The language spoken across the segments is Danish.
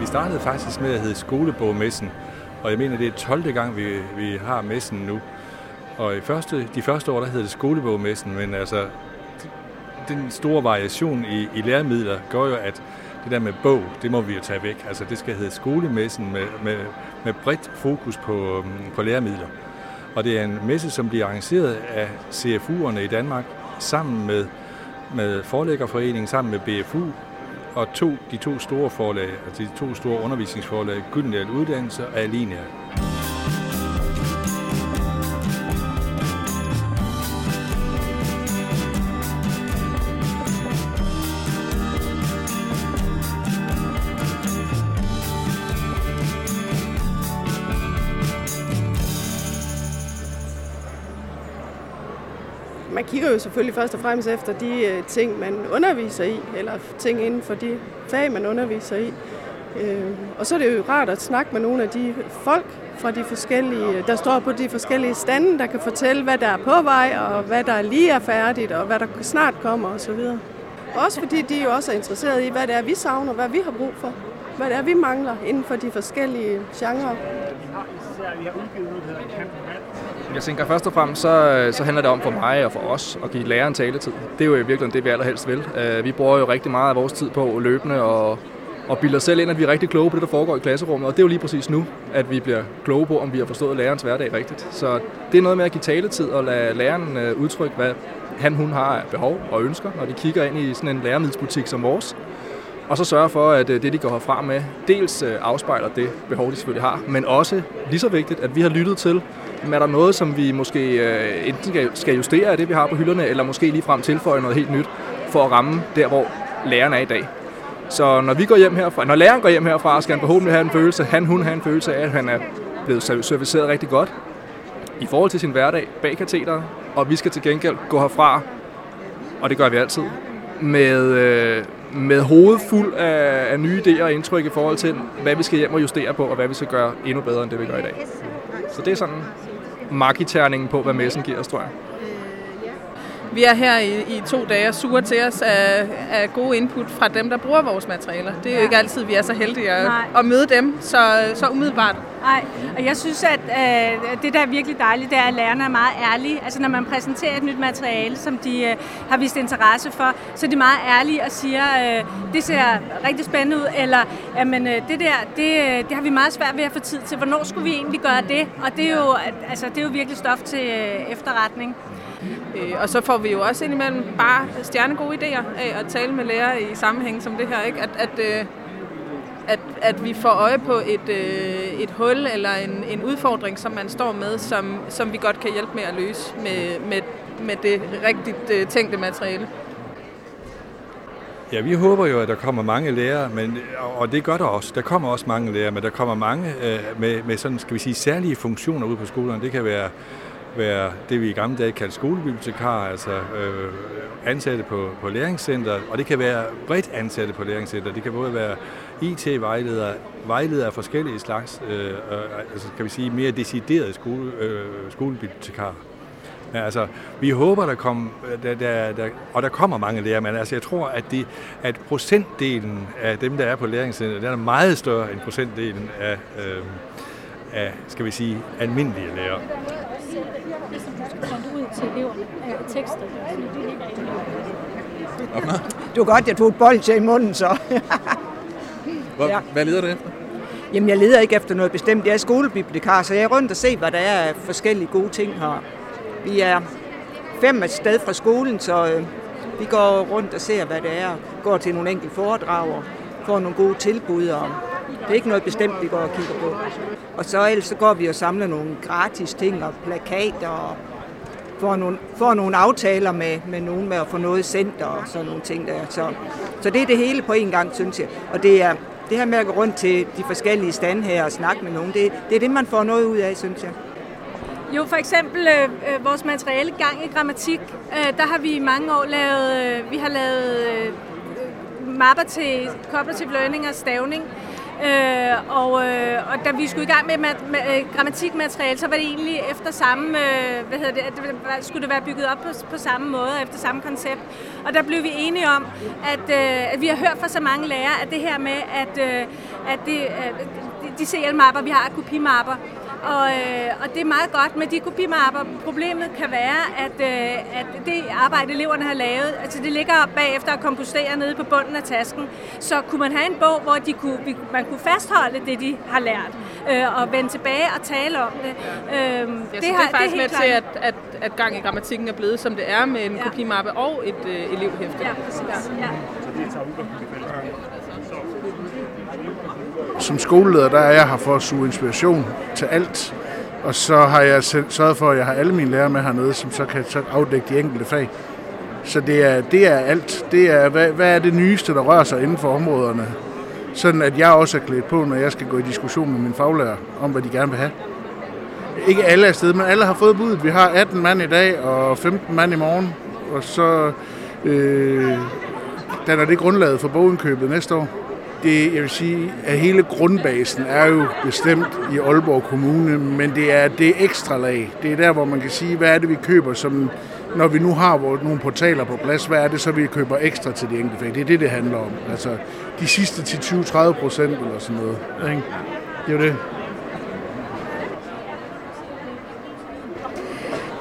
Vi startede faktisk med at hedde Skolebogmessen, og jeg mener, det er 12. gang, vi, vi har messen nu. Og i første, de første år, der hed det Skolebogmessen, men altså, den store variation i, i læremidler gør jo, at det der med bog, det må vi jo tage væk. Altså det skal hedde skolemessen med, med, med bredt fokus på, øhm, på læremidler. Og det er en messe, som bliver arrangeret af CFU'erne i Danmark sammen med, med Forlæggerforeningen, sammen med BFU og to, de to store forlag, altså de to store undervisningsforlag, Gyldendal Uddannelse og Alinea. Man kigger jo selvfølgelig først og fremmest efter de øh, ting, man underviser i, eller ting inden for de fag, man underviser i. Øhm, og så er det jo rart at snakke med nogle af de folk fra de forskellige, der står på de forskellige stande, der kan fortælle, hvad der er på vej, og hvad der lige er færdigt, og hvad der snart kommer osv. Også fordi de jo også er interesseret i, hvad det er, vi savner, hvad vi har brug for, hvad det er, vi mangler inden for de forskellige genrer. Vi har udgivet noget, der hedder jeg tænker først og fremmest, så, øh, så handler det om for mig og for os at give læreren taletid. Det er jo i virkeligheden det, vi allerhelst vil. Øh, vi bruger jo rigtig meget af vores tid på løbende og, og bilder selv ind, at vi er rigtig kloge på det, der foregår i klasserummet. Og det er jo lige præcis nu, at vi bliver kloge på, om vi har forstået lærerens hverdag rigtigt. Så det er noget med at give taletid og lade læreren øh, udtrykke, hvad han, hun har behov og ønsker, når de kigger ind i sådan en læremiddelsbutik som vores. Og så sørge for, at det, de går herfra med, dels afspejler det behov, de selvfølgelig har, men også lige så vigtigt, at vi har lyttet til, er der noget, som vi måske øh, enten skal justere af det, vi har på hylderne, eller måske lige frem tilføje noget helt nyt, for at ramme der, hvor læreren er i dag. Så når vi går hjem herfra, når læreren går hjem herfra, skal han forhåbentlig have en følelse, han, hun have en følelse af, at han er blevet serviceret rigtig godt i forhold til sin hverdag bag katheteret, og vi skal til gengæld gå herfra, og det gør vi altid, med, øh, med hovedet fuld af, af nye idéer og indtryk i forhold til, hvad vi skal hjem og justere på, og hvad vi skal gøre endnu bedre, end det vi gør i dag. Så det er sådan markiterningen på, hvad messen giver os, tror jeg. Vi er her i, i to dage og suger til os af, af gode input fra dem, der bruger vores materialer. Det er jo ikke altid, vi er så heldige at, at møde dem så, så umiddelbart. Nej, og jeg synes, at øh, det, der er virkelig dejligt, det er, at lærerne er meget ærlige. Altså, når man præsenterer et nyt materiale, som de øh, har vist interesse for, så er de meget ærlige og siger, øh, det ser rigtig spændende ud, eller jamen, øh, det der, det, øh, det har vi meget svært ved at få tid til. Hvornår skulle vi egentlig gøre det? Og det er jo, altså, det er jo virkelig stof til øh, efterretning. Øh, og så får vi jo også indimellem bare stjernegode idéer af at tale med lærere i sammenhæng som det her. Ikke? At, at, øh, at, at vi får øje på et, øh, et hul eller en, en udfordring, som man står med, som, som vi godt kan hjælpe med at løse med, med, med det rigtigt øh, tænkte materiale. Ja, vi håber jo, at der kommer mange lærere, men, og det gør der også. Der kommer også mange lærere, men der kommer mange øh, med, med sådan, skal vi sige, særlige funktioner ude på skolerne. Det kan være være det, vi i gamle dage kaldte skolebibliotekar, altså øh, ansatte på, på læringscenter, og det kan være bredt ansatte på læringscenter. Det kan både være IT-vejledere, vejledere af forskellige slags, øh, øh, altså kan vi sige mere deciderede skole, øh, skolebibliotekar. Ja, altså, vi håber, der kommer, øh, der, der, der, og der kommer mange lærere, men altså, jeg tror, at, de, at procentdelen af dem, der er på læringscenter, den er meget større end procentdelen af, øh, af skal vi sige, almindelige lærere til eleverne af tekster. Det var godt, jeg tog et bold til i munden, så. hvad, ja. hvad leder du efter? Jamen, jeg leder ikke efter noget bestemt. Jeg er skolebibliotekar, så jeg er rundt og se, hvad der er af forskellige gode ting her. Vi er fem et sted fra skolen, så øh, vi går rundt og ser, hvad det er. Går til nogle enkelte foredrag og får nogle gode tilbud. Og det er ikke noget bestemt, vi går og kigger på. Og så ellers så går vi og samler nogle gratis ting og plakater og får nogle, får nogle aftaler med, med nogen med at få noget sendt og sådan nogle ting der. Så, så det er det hele på en gang, synes jeg. Og det er det her med at gå rundt til de forskellige stande her og snakke med nogen, det, det er det, man får noget ud af, synes jeg. Jo, for eksempel øh, øh vores materiale Gang i Grammatik, øh, der har vi i mange år lavet, øh, vi har lavet øh, mapper til cooperative learning og stavning, Øh, og, øh, og da vi skulle i gang med, mat, med øh, grammatikmateriale, så var det egentlig efter samme, øh, hvad hedder det, det, skulle det være bygget op på, på samme måde, efter samme koncept. Og der blev vi enige om, at, øh, at vi har hørt fra så mange lærere, at det her med, at, øh, at det, øh, de, de CL-mapper, vi har kopimapper, og, øh, og det er meget godt med de kopimapper. Problemet kan være, at, øh, at det arbejde, eleverne har lavet, altså det ligger bagefter at kompostere nede på bunden af tasken. Så kunne man have en bog, hvor de kunne, man kunne fastholde det, de har lært, øh, og vende tilbage og tale om det. Øh, ja, det, det, har, det er faktisk det er med klart. til, at, at, at gang i grammatikken er blevet, som det er, med en ja. kopimappe og et øh, elevhæfte. Ja, præcis. Ja. Som skoleleder, der er jeg her for at suge inspiration til alt. Og så har jeg sørget for, at jeg har alle mine lærere med hernede, som så kan afdække de enkelte fag. Så det er, det er alt. Det er, hvad, hvad er det nyeste, der rører sig inden for områderne? Sådan at jeg også er klædt på, når jeg skal gå i diskussion med mine faglærer om, hvad de gerne vil have. Ikke alle er sted, men alle har fået budet. Vi har 18 mand i dag og 15 mand i morgen. Og så øh, danner det grundlaget for bogindkøbet næste år det, jeg vil sige, at hele grundbasen er jo bestemt i Aalborg Kommune, men det er det ekstra lag. Det er der, hvor man kan sige, hvad er det, vi køber, som, når vi nu har nogle portaler på plads, hvad er det så, vi køber ekstra til de enkelte fag? Det er det, det handler om. Altså, de sidste til 20-30 procent eller sådan noget. Ikke? Det er jo det.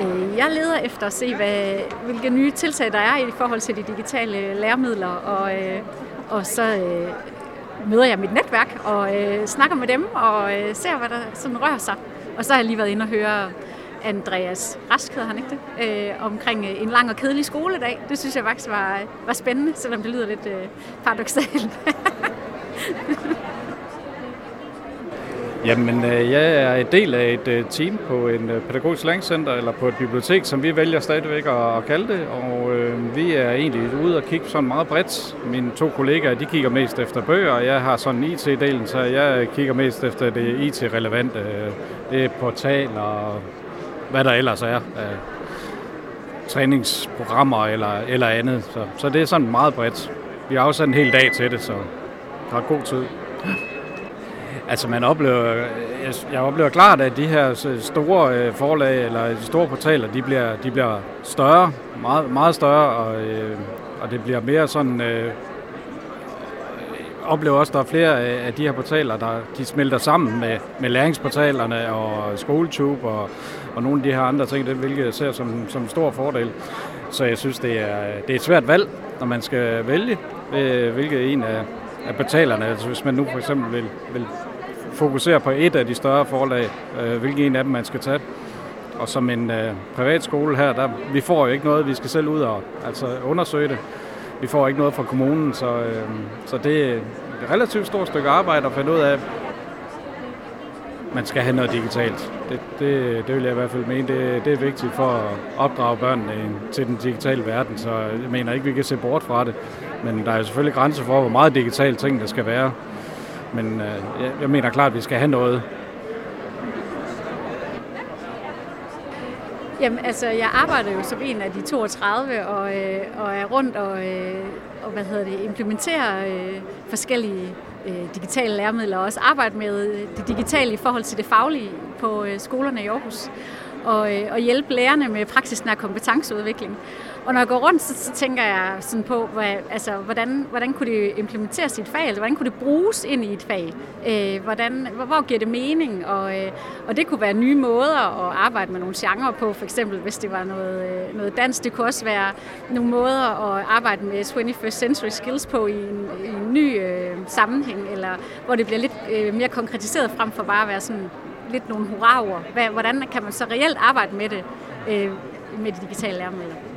Øh, jeg leder efter at se, hvad, hvilke nye tiltag der er i forhold til de digitale læremidler, og, øh, og så øh, møder jeg mit netværk og øh, snakker med dem og øh, ser, hvad der sådan rører sig. Og så har jeg lige været inde og høre Andreas Rask, hedder han ikke det, øh, omkring øh, en lang og kedelig skoledag. Det synes jeg faktisk var, øh, var spændende, selvom det lyder lidt øh, paradoxalt. Jamen, øh, jeg er en del af et øh, team på en øh, pædagogisk læringscenter, eller på et bibliotek, som vi vælger stadigvæk at kalde det. Og øh, vi er egentlig ude og kigge sådan meget bredt. Mine to kollegaer, de kigger mest efter bøger, og jeg har sådan IT-delen, så jeg kigger mest efter det IT-relevante. Det er portaler og hvad der ellers er af træningsprogrammer eller, eller andet. Så, så det er sådan meget bredt. Vi har afsat en hel dag til det, så der er god tid. Altså man oplever, jeg, jeg oplever klart, at de her øh, store øh, forlag eller de store portaler, de bliver, de bliver større, meget, meget større, og, øh, og det bliver mere sådan, øh, øh oplever også, at der er flere af de her portaler, der de smelter sammen med, med læringsportalerne og SkoleTube og, og nogle af de her andre ting, det, hvilket jeg ser som, som en stor fordel. Så jeg synes, det er, det er et svært valg, når man skal vælge, hvilket en af, af betalerne. altså hvis man nu for eksempel vil, vil fokusere på et af de større forlag, øh, hvilken en af dem man skal tage. Og som en øh, privatskole her, der, vi får jo ikke noget, vi skal selv ud og altså, undersøge det. Vi får ikke noget fra kommunen, så, øh, så det er et relativt stort stykke arbejde at finde ud af, man skal have noget digitalt. Det, det, det vil jeg i hvert fald mene, det, det er vigtigt for at opdrage børnene til den digitale verden, så jeg mener ikke, vi kan se bort fra det. Men der er jo selvfølgelig grænser for, hvor meget digitalt ting der skal være. Men øh, jeg mener klart, at vi skal have noget. Jamen, altså, jeg arbejder jo som en af de 32 og, øh, og er rundt og, øh, og hvad hedder det, implementerer øh, forskellige øh, digitale læremidler og også arbejder med øh, det digitale i forhold til det faglige på øh, skolerne i Aarhus og, øh, og hjælpe lærerne med praksisnær kompetenceudvikling. Og når jeg går rundt, så, så tænker jeg sådan på, hvad, altså, hvordan, hvordan kunne det implementeres i et fag, eller hvordan kunne det bruges ind i et fag? Øh, hvordan, hvor, hvor giver det mening? Og, øh, og det kunne være nye måder at arbejde med nogle genrer på, for eksempel hvis det var noget, øh, noget dans. Det kunne også være nogle måder at arbejde med 21st century skills på i en, i en ny øh, sammenhæng, eller hvor det bliver lidt øh, mere konkretiseret frem for bare at være sådan lidt nogle hurraer. Hvordan kan man så reelt arbejde med det øh, med de digitale læremidler?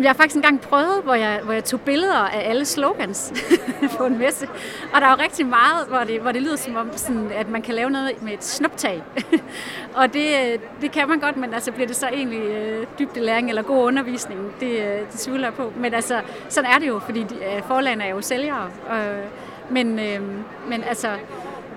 Jeg har faktisk engang prøvet, hvor jeg, hvor jeg tog billeder af alle slogans på en messe. Og der er jo rigtig meget, hvor det, hvor det lyder som om, sådan, at man kan lave noget med et snuptag. og det, det kan man godt, men altså bliver det så egentlig øh, dybdelæring eller god undervisning, det, øh, det tvivler jeg på. Men altså, sådan er det jo, fordi de, øh, forlagene er jo sælgere. Øh, men, øh, men altså,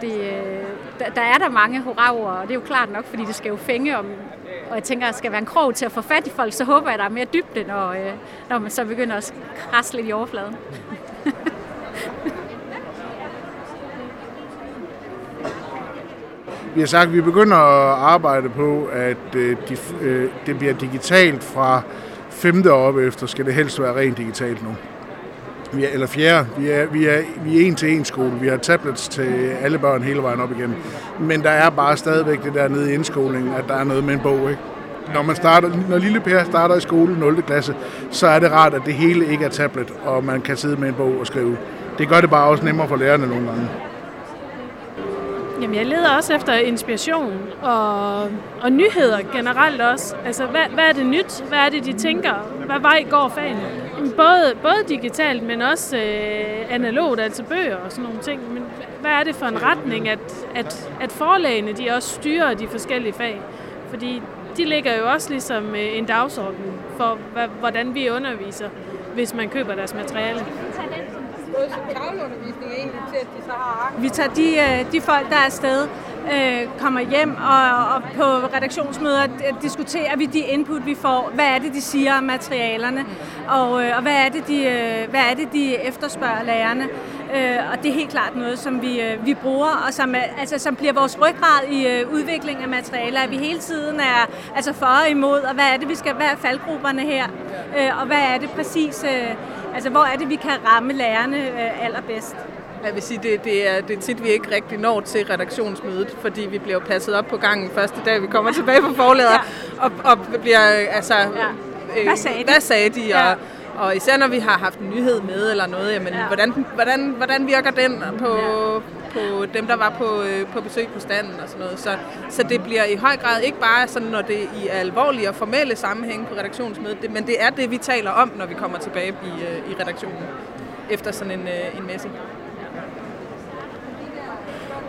det, øh, der, der er der mange hurraver, og det er jo klart nok, fordi det skal jo fænge om, og jeg tænker, at skal være en krog til at få fat i folk, så håber jeg, at der er mere dybde, når, øh, når man så begynder at krasse lidt i overfladen. vi har sagt, at vi begynder at arbejde på, at øh, øh det bliver digitalt fra femte op efter, skal det helst være rent digitalt nu. Vi er, eller fjerde, vi er, vi er, vi er en til en skole. Vi har tablets til alle børn hele vejen op igennem. Men der er bare stadigvæk det der nede i indskolingen, at der er noget med en bog. Ikke? Når, man starter, når lille Per starter i skole 0. klasse, så er det rart, at det hele ikke er tablet, og man kan sidde med en bog og skrive. Det gør det bare også nemmere for lærerne nogle gange. Jamen, jeg leder også efter inspiration og, og nyheder generelt også. Altså, hvad, hvad er det nyt? Hvad er det, de tænker? Hvad vej går fagene? Både, både digitalt, men også øh, analogt, altså bøger og sådan nogle ting. Men hvad er det for en retning, at, at, at forlagene de også styrer de forskellige fag? Fordi de ligger jo også ligesom øh, en dagsorden for, hvordan vi underviser, hvis man køber deres materiale. Vi tager de, øh, de folk, der er afsted, øh, kommer hjem og, og på redaktionsmøder diskuterer vi de input, vi får. Hvad er det, de siger om materialerne? Og, øh, og hvad, er det, de, øh, hvad er det, de efterspørger lærerne? Øh, og det er helt klart noget, som vi, øh, vi bruger, og som, altså, som bliver vores ryggrad i udvikling af materialer, at vi hele tiden er altså for og imod, og hvad er det, vi skal, hvad er faldgrupperne her, Øh, og hvad er det præcis, Altså, hvor er det, vi kan ramme lærerne øh, allerbedst? Jeg vil sige, det, det, er, det er tit, vi ikke rigtig når til redaktionsmødet, fordi vi bliver passet op på gangen første dag, vi kommer tilbage på forladet, ja. og, og bliver, altså, ja. øh, hvad sagde de? Hvad sagde de? Ja. Og, og især når vi har haft en nyhed med eller noget, jamen, ja. hvordan, hvordan, hvordan virker den på, ja på dem, der var på, øh, på besøg på standen og sådan noget. Så, så det bliver i høj grad ikke bare sådan, når det er i alvorlige og formelle sammenhæng på redaktionsmødet, det, men det er det, vi taler om, når vi kommer tilbage i, øh, i redaktionen efter sådan en, en messe.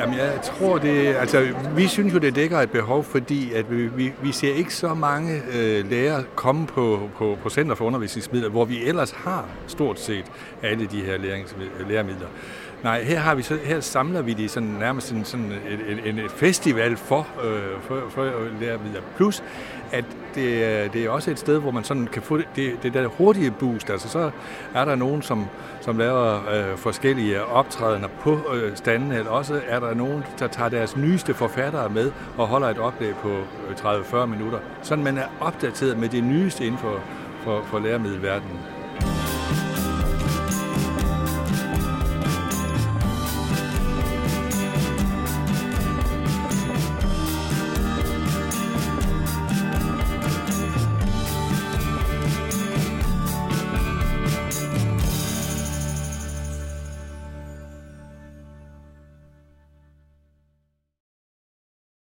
Jamen, jeg tror det, altså, vi synes jo, det dækker et behov, fordi at vi, vi, vi ser ikke så mange øh, lærere komme på, på, på Center for Undervisningsmidler, hvor vi ellers har stort set alle de her læremidler. Nej, her, har vi så, her samler vi de sådan, nærmest en, sådan en, en, en festival for, øh, for, for læremidler. Plus, at det, er, det er også et sted, hvor man sådan kan få det, det der hurtige boost. Altså så er der nogen, som, som laver øh, forskellige optrædener på øh, standen, eller også er der nogen, der tager deres nyeste forfattere med og holder et oplæg på øh, 30-40 minutter. Sådan man er opdateret med det nyeste inden for, for, for læremiddelverdenen.